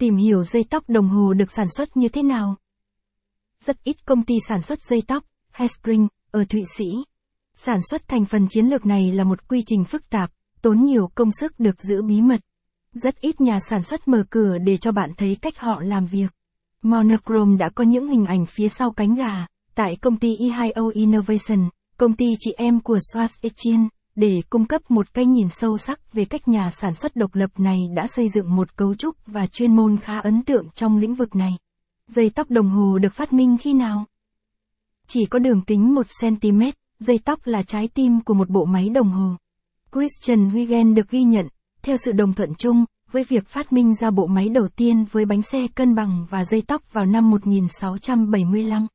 Tìm hiểu dây tóc đồng hồ được sản xuất như thế nào? Rất ít công ty sản xuất dây tóc, Hairspring, ở Thụy Sĩ. Sản xuất thành phần chiến lược này là một quy trình phức tạp, tốn nhiều công sức được giữ bí mật. Rất ít nhà sản xuất mở cửa để cho bạn thấy cách họ làm việc. Monochrome đã có những hình ảnh phía sau cánh gà, tại công ty E2O Innovation, công ty chị em của Swatch Etienne, để cung cấp một cái nhìn sâu sắc về cách nhà sản xuất độc lập này đã xây dựng một cấu trúc và chuyên môn khá ấn tượng trong lĩnh vực này. Dây tóc đồng hồ được phát minh khi nào? Chỉ có đường kính 1cm, dây tóc là trái tim của một bộ máy đồng hồ. Christian Huygens được ghi nhận, theo sự đồng thuận chung, với việc phát minh ra bộ máy đầu tiên với bánh xe cân bằng và dây tóc vào năm 1675.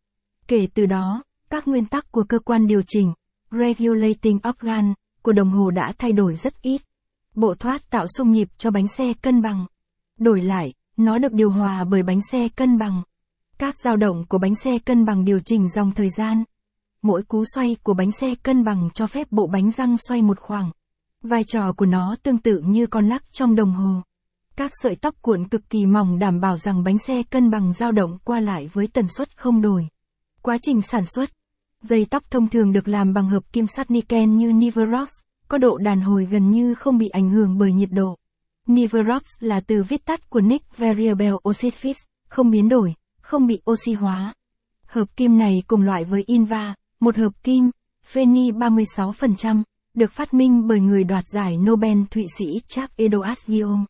Kể từ đó, các nguyên tắc của cơ quan điều chỉnh, regulating organ, của đồng hồ đã thay đổi rất ít. Bộ thoát tạo xung nhịp cho bánh xe cân bằng. Đổi lại, nó được điều hòa bởi bánh xe cân bằng. Các dao động của bánh xe cân bằng điều chỉnh dòng thời gian. Mỗi cú xoay của bánh xe cân bằng cho phép bộ bánh răng xoay một khoảng. Vai trò của nó tương tự như con lắc trong đồng hồ. Các sợi tóc cuộn cực kỳ mỏng đảm bảo rằng bánh xe cân bằng dao động qua lại với tần suất không đổi. Quá trình sản xuất Dây tóc thông thường được làm bằng hợp kim sắt niken như Niverox, có độ đàn hồi gần như không bị ảnh hưởng bởi nhiệt độ. Niverox là từ viết tắt của Nick Variable Oxide không biến đổi, không bị oxy hóa. Hợp kim này cùng loại với Inva, một hợp kim, Feni 36%, được phát minh bởi người đoạt giải Nobel Thụy Sĩ Jacques Edouard Guillaume.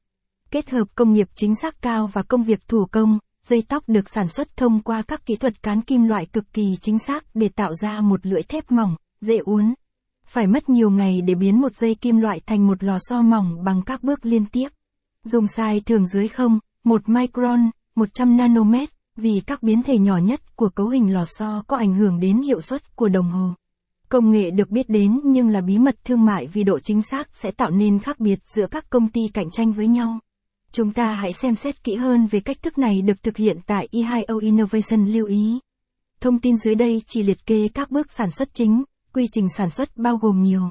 Kết hợp công nghiệp chính xác cao và công việc thủ công, dây tóc được sản xuất thông qua các kỹ thuật cán kim loại cực kỳ chính xác để tạo ra một lưỡi thép mỏng, dễ uốn. Phải mất nhiều ngày để biến một dây kim loại thành một lò xo mỏng bằng các bước liên tiếp. Dùng sai thường dưới 0, 1 micron, 100 nanomet, vì các biến thể nhỏ nhất của cấu hình lò xo có ảnh hưởng đến hiệu suất của đồng hồ. Công nghệ được biết đến nhưng là bí mật thương mại vì độ chính xác sẽ tạo nên khác biệt giữa các công ty cạnh tranh với nhau. Chúng ta hãy xem xét kỹ hơn về cách thức này được thực hiện tại E2O Innovation lưu ý. Thông tin dưới đây chỉ liệt kê các bước sản xuất chính, quy trình sản xuất bao gồm nhiều